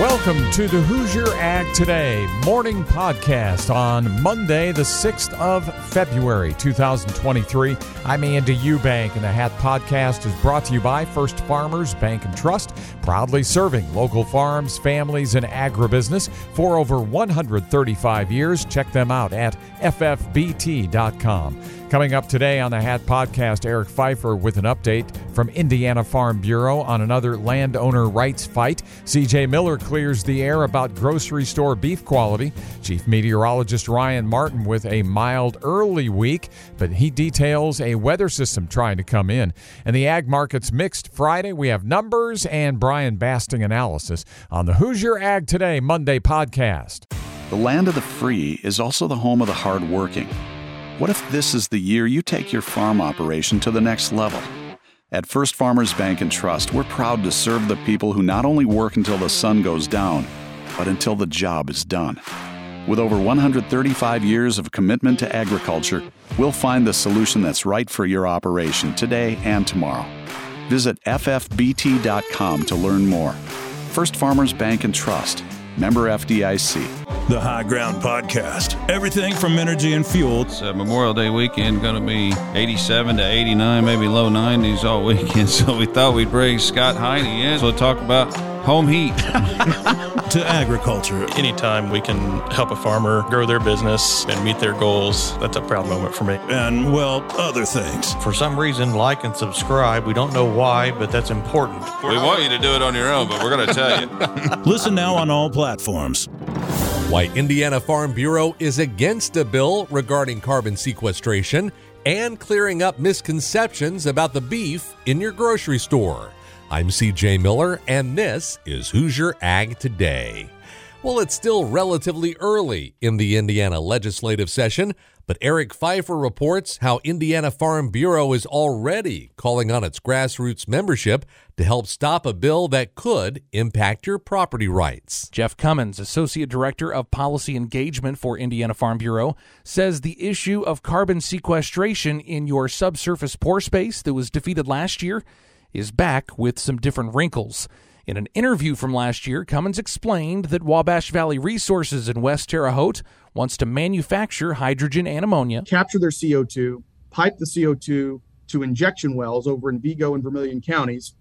Welcome to the Hoosier Ag Today morning podcast on Monday, the 6th of February, 2023. I'm Andy Eubank, and the Hat Podcast is brought to you by First Farmers Bank and Trust, proudly serving local farms, families, and agribusiness for over 135 years. Check them out at ffbt.com. Coming up today on the Hat Podcast, Eric Pfeiffer with an update from Indiana Farm Bureau on another landowner rights fight. CJ Miller clears the air about grocery store beef quality. Chief Meteorologist Ryan Martin with a mild early week, but he details a weather system trying to come in. And the ag market's mixed Friday. We have numbers and Brian Basting analysis on the Hoosier Ag Today Monday podcast. The land of the free is also the home of the hardworking. What if this is the year you take your farm operation to the next level? At First Farmers Bank and Trust, we're proud to serve the people who not only work until the sun goes down, but until the job is done. With over 135 years of commitment to agriculture, we'll find the solution that's right for your operation today and tomorrow. Visit ffbt.com to learn more. First Farmers Bank and Trust, member FDIC. The High Ground Podcast. Everything from energy and fuel. It's uh, Memorial Day weekend, going to be 87 to 89, maybe low 90s all weekend. So we thought we'd bring Scott Heine in. So we'll talk about home heat. to agriculture. Anytime we can help a farmer grow their business and meet their goals, that's a proud moment for me. And, well, other things. For some reason, like and subscribe. We don't know why, but that's important. We want you to do it on your own, but we're going to tell you. Listen now on all platforms. Why Indiana Farm Bureau is against a bill regarding carbon sequestration and clearing up misconceptions about the beef in your grocery store. I'm CJ Miller, and this is Hoosier Ag Today. Well, it's still relatively early in the Indiana legislative session, but Eric Pfeiffer reports how Indiana Farm Bureau is already calling on its grassroots membership to help stop a bill that could impact your property rights. Jeff Cummins, Associate Director of Policy Engagement for Indiana Farm Bureau, says the issue of carbon sequestration in your subsurface pore space that was defeated last year is back with some different wrinkles. In an interview from last year, Cummins explained that Wabash Valley Resources in West Terre Haute wants to manufacture hydrogen and ammonia, capture their CO2, pipe the CO2 to injection wells over in Vigo and Vermillion counties,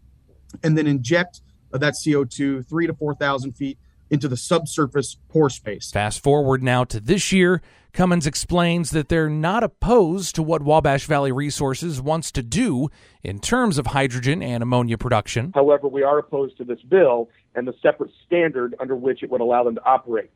and then inject that CO2 three to 4,000 feet into the subsurface pore space. Fast forward now to this year, Cummins explains that they're not opposed to what Wabash Valley Resources wants to do in terms of hydrogen and ammonia production. However, we are opposed to this bill and the separate standard under which it would allow them to operate.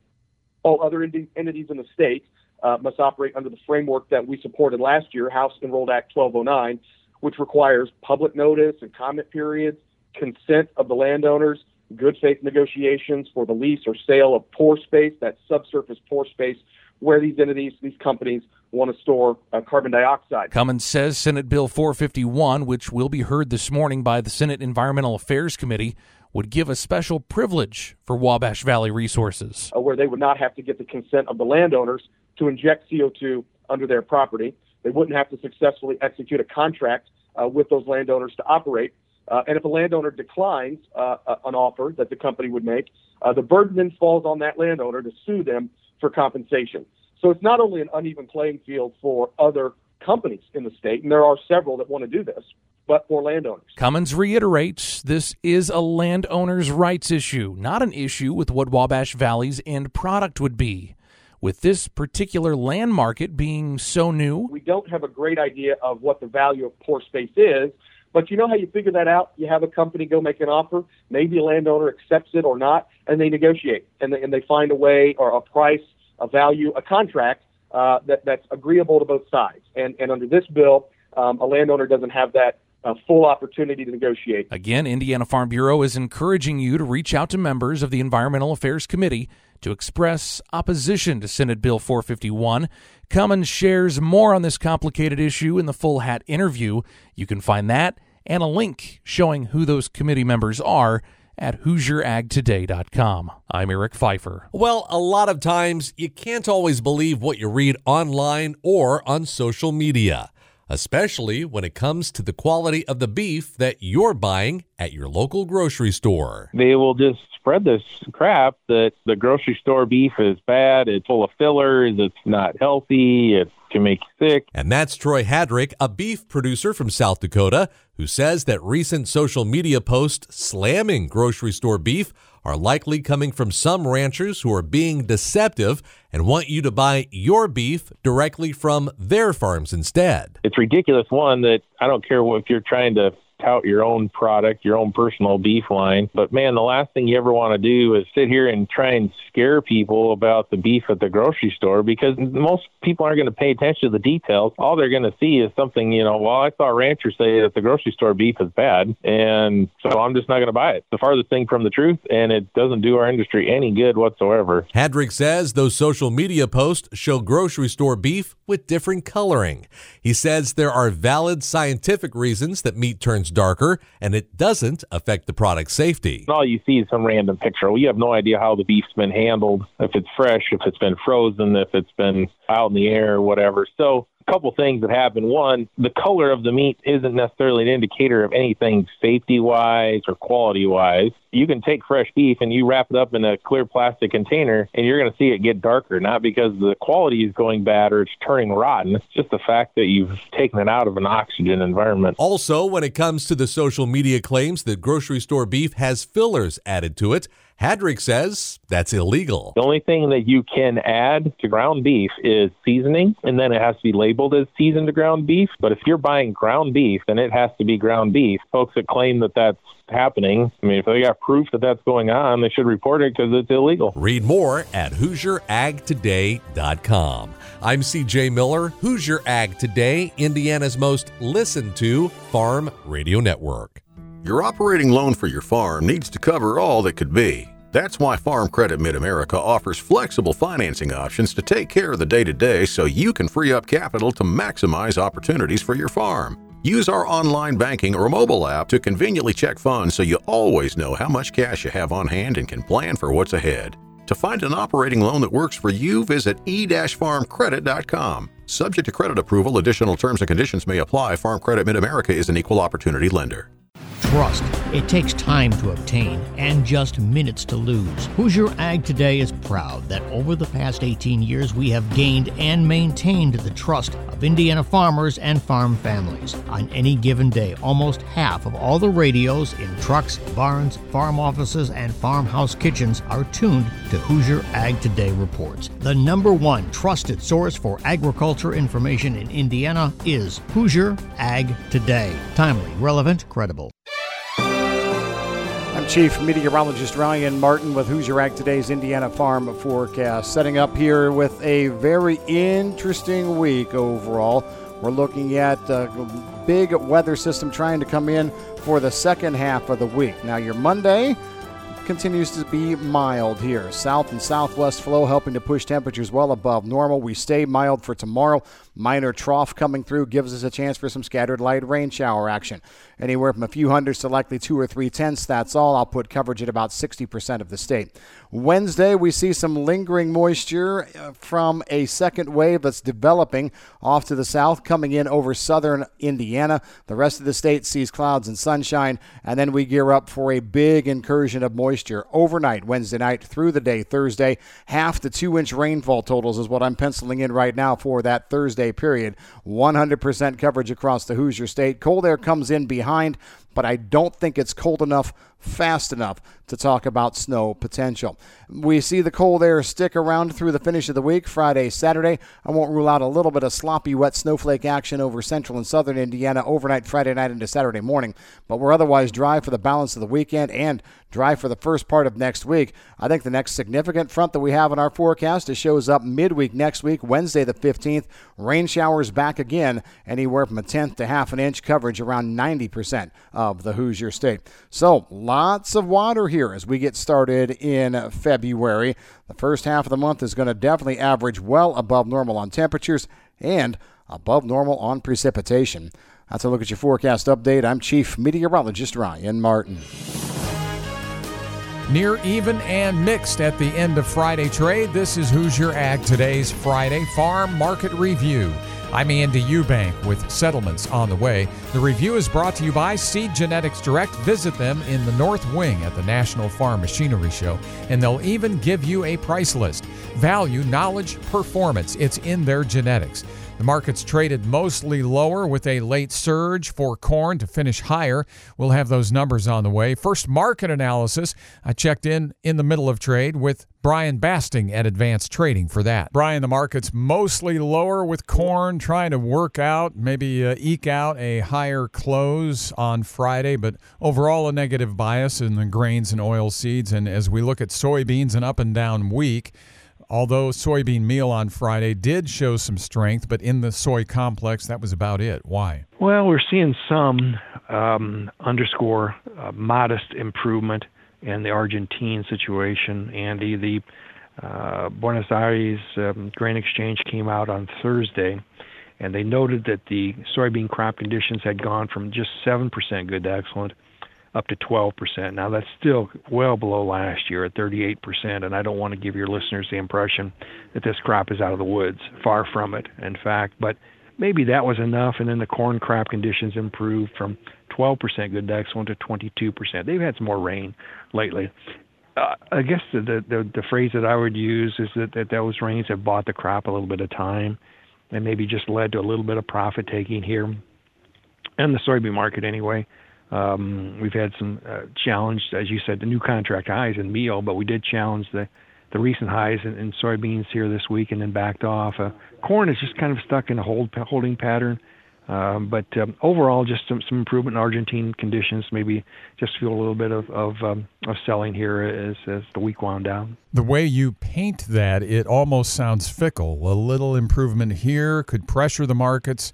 All other entities in the state uh, must operate under the framework that we supported last year, House Enrolled Act 1209, which requires public notice and comment periods, consent of the landowners, good faith negotiations for the lease or sale of pore space, that subsurface pore space where these entities, these companies, want to store uh, carbon dioxide. Cummins says Senate Bill 451, which will be heard this morning by the Senate Environmental Affairs Committee, would give a special privilege for Wabash Valley Resources. Uh, where they would not have to get the consent of the landowners to inject CO2 under their property. They wouldn't have to successfully execute a contract uh, with those landowners to operate. Uh, and if a landowner declines uh, an offer that the company would make, uh, the burden then falls on that landowner to sue them for compensation. So it's not only an uneven playing field for other companies in the state, and there are several that want to do this, but for landowners. Cummins reiterates this is a landowner's rights issue, not an issue with what Wabash Valley's end product would be. With this particular land market being so new, we don't have a great idea of what the value of pore space is but you know how you figure that out? You have a company go make an offer, maybe a landowner accepts it or not, and they negotiate and they, and they find a way or a price, a value, a contract uh, that, that's agreeable to both sides. And, and under this bill, um, a landowner doesn't have that uh, full opportunity to negotiate. Again, Indiana Farm Bureau is encouraging you to reach out to members of the Environmental Affairs Committee to express opposition to Senate Bill 451. Cummins shares more on this complicated issue in the Full Hat interview. You can find that and a link showing who those committee members are at HoosierAgToday.com. I'm Eric Pfeiffer. Well, a lot of times you can't always believe what you read online or on social media. Especially when it comes to the quality of the beef that you're buying at your local grocery store. They will just spread this crap that the grocery store beef is bad, it's full of fillers, it's not healthy, it can make you sick. And that's Troy Hadrick, a beef producer from South Dakota, who says that recent social media posts slamming grocery store beef are likely coming from some ranchers who are being deceptive and want you to buy your beef directly from their farms instead. It's ridiculous, one, that I don't care if you're trying to tout your own product, your own personal beef line. But man, the last thing you ever want to do is sit here and try and scare people about the beef at the grocery store because most people aren't going to pay attention to the details. All they're going to see is something, you know, well, I saw a rancher say that the grocery store beef is bad, and so I'm just not going to buy it. the farthest thing from the truth, and it doesn't do our industry any good whatsoever. Hadrick says those social media posts show grocery store beef with different coloring. He says there are valid scientific reasons that meat turns darker, and it doesn't affect the product's safety. All you see is some random picture. You have no idea how the beef's been handled, if it's fresh, if it's been frozen, if it's been out in the air, whatever. So a couple things that happen. One, the color of the meat isn't necessarily an indicator of anything safety wise or quality wise. You can take fresh beef and you wrap it up in a clear plastic container and you're going to see it get darker, not because the quality is going bad or it's turning rotten. It's just the fact that you've taken it out of an oxygen environment. Also, when it comes to the social media claims that grocery store beef has fillers added to it, Hadrick says that's illegal. The only thing that you can add to ground beef is seasoning, and then it has to be labeled as seasoned ground beef. But if you're buying ground beef, then it has to be ground beef. Folks that claim that that's happening, I mean, if they got proof that that's going on, they should report it because it's illegal. Read more at HoosierAgToday.com. I'm CJ Miller, Hoosier Ag Today, Indiana's most listened to farm radio network. Your operating loan for your farm needs to cover all that could be. That's why Farm Credit Mid America offers flexible financing options to take care of the day to day so you can free up capital to maximize opportunities for your farm. Use our online banking or mobile app to conveniently check funds so you always know how much cash you have on hand and can plan for what's ahead. To find an operating loan that works for you, visit e-farmcredit.com. Subject to credit approval, additional terms and conditions may apply. Farm Credit Mid America is an equal opportunity lender trust. It takes time to obtain and just minutes to lose. Hoosier Ag Today is proud that over the past 18 years we have gained and maintained the trust of Indiana farmers and farm families. On any given day, almost half of all the radios in trucks, barns, farm offices, and farmhouse kitchens are tuned to Hoosier Ag Today reports. The number one trusted source for agriculture information in Indiana is Hoosier Ag Today. Timely, relevant, credible. Chief Meteorologist Ryan Martin with Hoosier Ag Today's Indiana Farm Forecast. Setting up here with a very interesting week overall. We're looking at a big weather system trying to come in for the second half of the week. Now, your Monday continues to be mild here. South and southwest flow helping to push temperatures well above normal. We stay mild for tomorrow. Minor trough coming through gives us a chance for some scattered light rain shower action. Anywhere from a few hundreds to likely two or three tenths. That's all. I'll put coverage at about 60% of the state. Wednesday, we see some lingering moisture uh, from a second wave that's developing off to the south, coming in over southern Indiana. The rest of the state sees clouds and sunshine, and then we gear up for a big incursion of moisture overnight, Wednesday night through the day, Thursday. Half to two inch rainfall totals is what I'm penciling in right now for that Thursday period. 100% coverage across the Hoosier State. Cold air comes in behind, but I don't think it's cold enough fast enough to talk about snow potential. We see the cold air stick around through the finish of the week, Friday, Saturday. I won't rule out a little bit of sloppy, wet snowflake action over central and southern Indiana overnight Friday night into Saturday morning, but we're otherwise dry for the balance of the weekend and dry for the first part of next week. I think the next significant front that we have in our forecast is shows up midweek next week, Wednesday the 15th. Rain showers back again, anywhere from a tenth to half an inch coverage around 90% of the Hoosier State. So, lots of water here as we get started in February. The first half of the month is going to definitely average well above normal on temperatures and above normal on precipitation. That's a look at your forecast update. I'm Chief Meteorologist Ryan Martin. Near even and mixed at the end of Friday trade. This is Hoosier Ag Today's Friday Farm Market Review. I'm Andy Eubank with settlements on the way. The review is brought to you by Seed Genetics Direct. Visit them in the North Wing at the National Farm Machinery Show, and they'll even give you a price list. Value, knowledge, performance. It's in their genetics. The market's traded mostly lower with a late surge for corn to finish higher. We'll have those numbers on the way. First market analysis. I checked in in the middle of trade with Brian Basting at Advance Trading for that. Brian, the market's mostly lower with corn trying to work out, maybe uh, eke out a higher close on Friday, but overall a negative bias in the grains and oil seeds. And as we look at soybeans, an up and down week. Although soybean meal on Friday did show some strength, but in the soy complex, that was about it. Why? Well, we're seeing some um, underscore uh, modest improvement in the Argentine situation. Andy, the uh, Buenos Aires um, Grain Exchange came out on Thursday, and they noted that the soybean crop conditions had gone from just 7% good to excellent up to 12%. Now, that's still well below last year at 38%, and I don't want to give your listeners the impression that this crop is out of the woods. Far from it, in fact. But maybe that was enough, and then the corn crop conditions improved from 12% good to excellent to 22%. They've had some more rain lately. Uh, I guess the, the the phrase that I would use is that, that those rains have bought the crop a little bit of time, and maybe just led to a little bit of profit taking here, and the soybean market anyway. Um, we've had some uh, challenge, as you said, the new contract highs in meal, but we did challenge the the recent highs in, in soybeans here this week and then backed off. Uh, corn is just kind of stuck in a hold holding pattern. Um, but um, overall, just some, some improvement in Argentine conditions. Maybe just feel a little bit of of, um, of selling here as as the week wound down. The way you paint that, it almost sounds fickle. A little improvement here could pressure the markets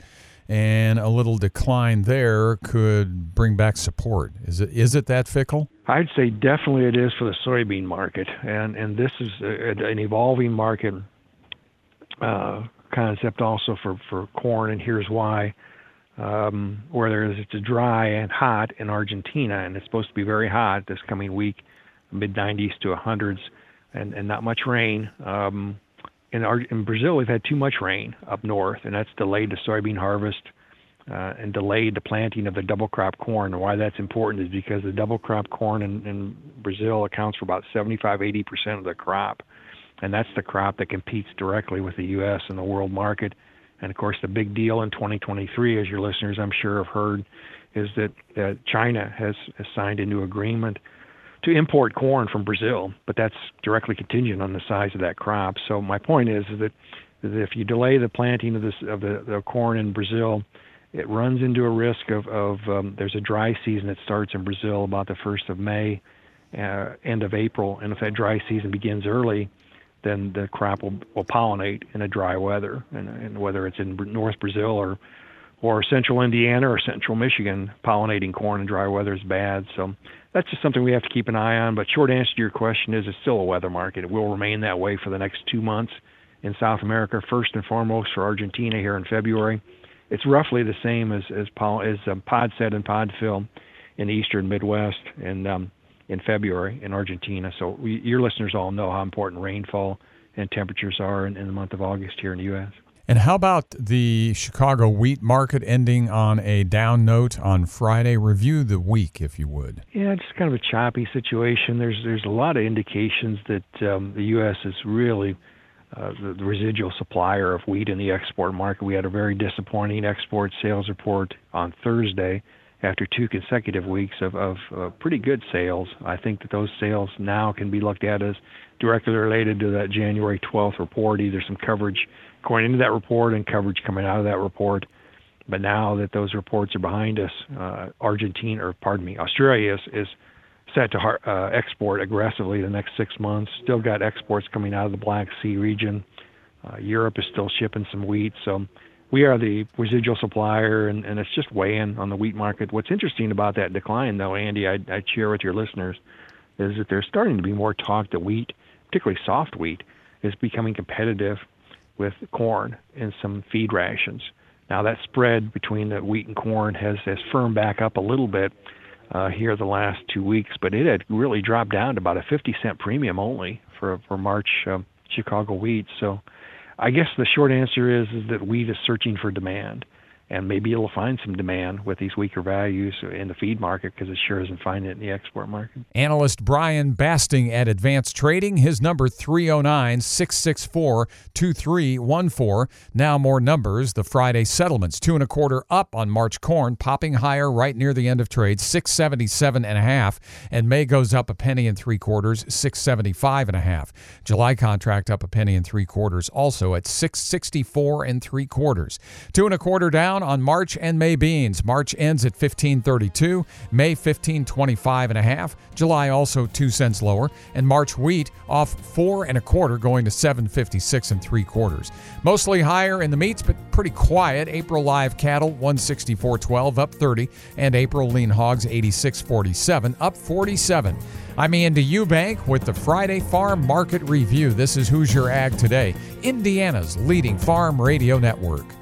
and a little decline there could bring back support. Is it is it that fickle? I'd say definitely it is for the soybean market, and and this is a, an evolving market uh, concept also for for corn, and here's why. Um, where there is it's dry and hot in Argentina, and it's supposed to be very hot this coming week, mid 90s to 100s, and and not much rain. Um, in, our, in Brazil, we've had too much rain up north, and that's delayed the soybean harvest uh, and delayed the planting of the double crop corn. And why that's important is because the double crop corn in, in Brazil accounts for about 75, 80 percent of the crop, and that's the crop that competes directly with the U.S. and the world market. And of course, the big deal in 2023, as your listeners I'm sure have heard, is that uh, China has, has signed a new agreement to import corn from Brazil, but that's directly contingent on the size of that crop. So my point is, is that, if you delay the planting of this of the, the corn in Brazil, it runs into a risk of, of um, there's a dry season that starts in Brazil about the first of May, uh, end of April, and if that dry season begins early, then the crop will, will pollinate in a dry weather, and, and whether it's in North Brazil or or central Indiana or central Michigan, pollinating corn in dry weather is bad. So that's just something we have to keep an eye on. But short answer to your question is it's still a weather market. It will remain that way for the next two months in South America. First and foremost for Argentina here in February, it's roughly the same as as, as um, pod set and pod fill in the eastern Midwest and um, in February in Argentina. So we, your listeners all know how important rainfall and temperatures are in, in the month of August here in the U.S. And how about the Chicago wheat market ending on a down note on Friday? Review the week, if you would. Yeah, it's kind of a choppy situation. There's there's a lot of indications that um, the U.S. is really uh, the, the residual supplier of wheat in the export market. We had a very disappointing export sales report on Thursday after two consecutive weeks of, of uh, pretty good sales. I think that those sales now can be looked at as directly related to that January 12th report, either some coverage going into that report and coverage coming out of that report. But now that those reports are behind us, uh, Argentina, or pardon me, Australia is, is set to uh, export aggressively the next six months. Still got exports coming out of the Black Sea region. Uh, Europe is still shipping some wheat, so we are the residual supplier, and, and it's just weighing on the wheat market. What's interesting about that decline, though, Andy, I'd, I'd share with your listeners, is that there's starting to be more talk that wheat, particularly soft wheat, is becoming competitive with corn and some feed rations. Now that spread between the wheat and corn has has firmed back up a little bit uh, here the last two weeks, but it had really dropped down to about a 50 cent premium only for for March um, Chicago wheat. So I guess the short answer is is that wheat is searching for demand and maybe it'll find some demand with these weaker values in the feed market because it sure isn't finding it in the export market. Analyst Brian Basting at Advance Trading, his number 309 664 2314. Now more numbers. The Friday settlements, two and a quarter up on March corn, popping higher right near the end of trade, 677 and a half. And May goes up a penny and three quarters, 675 and a half. July contract up a penny and three quarters, also at 664 and three quarters. Two and a quarter down down on March and May beans. March ends at 1532, May 1525 and a half, July also 2 cents lower, and March wheat off 4 and a quarter going to 756 and 3 quarters. Mostly higher in the meats but pretty quiet. April live cattle 164.12 up 30 and April lean hogs 86.47 up 47. I'm Andy Eubank with the Friday Farm Market Review. This is Hoosier Ag Today, Indiana's leading farm radio network.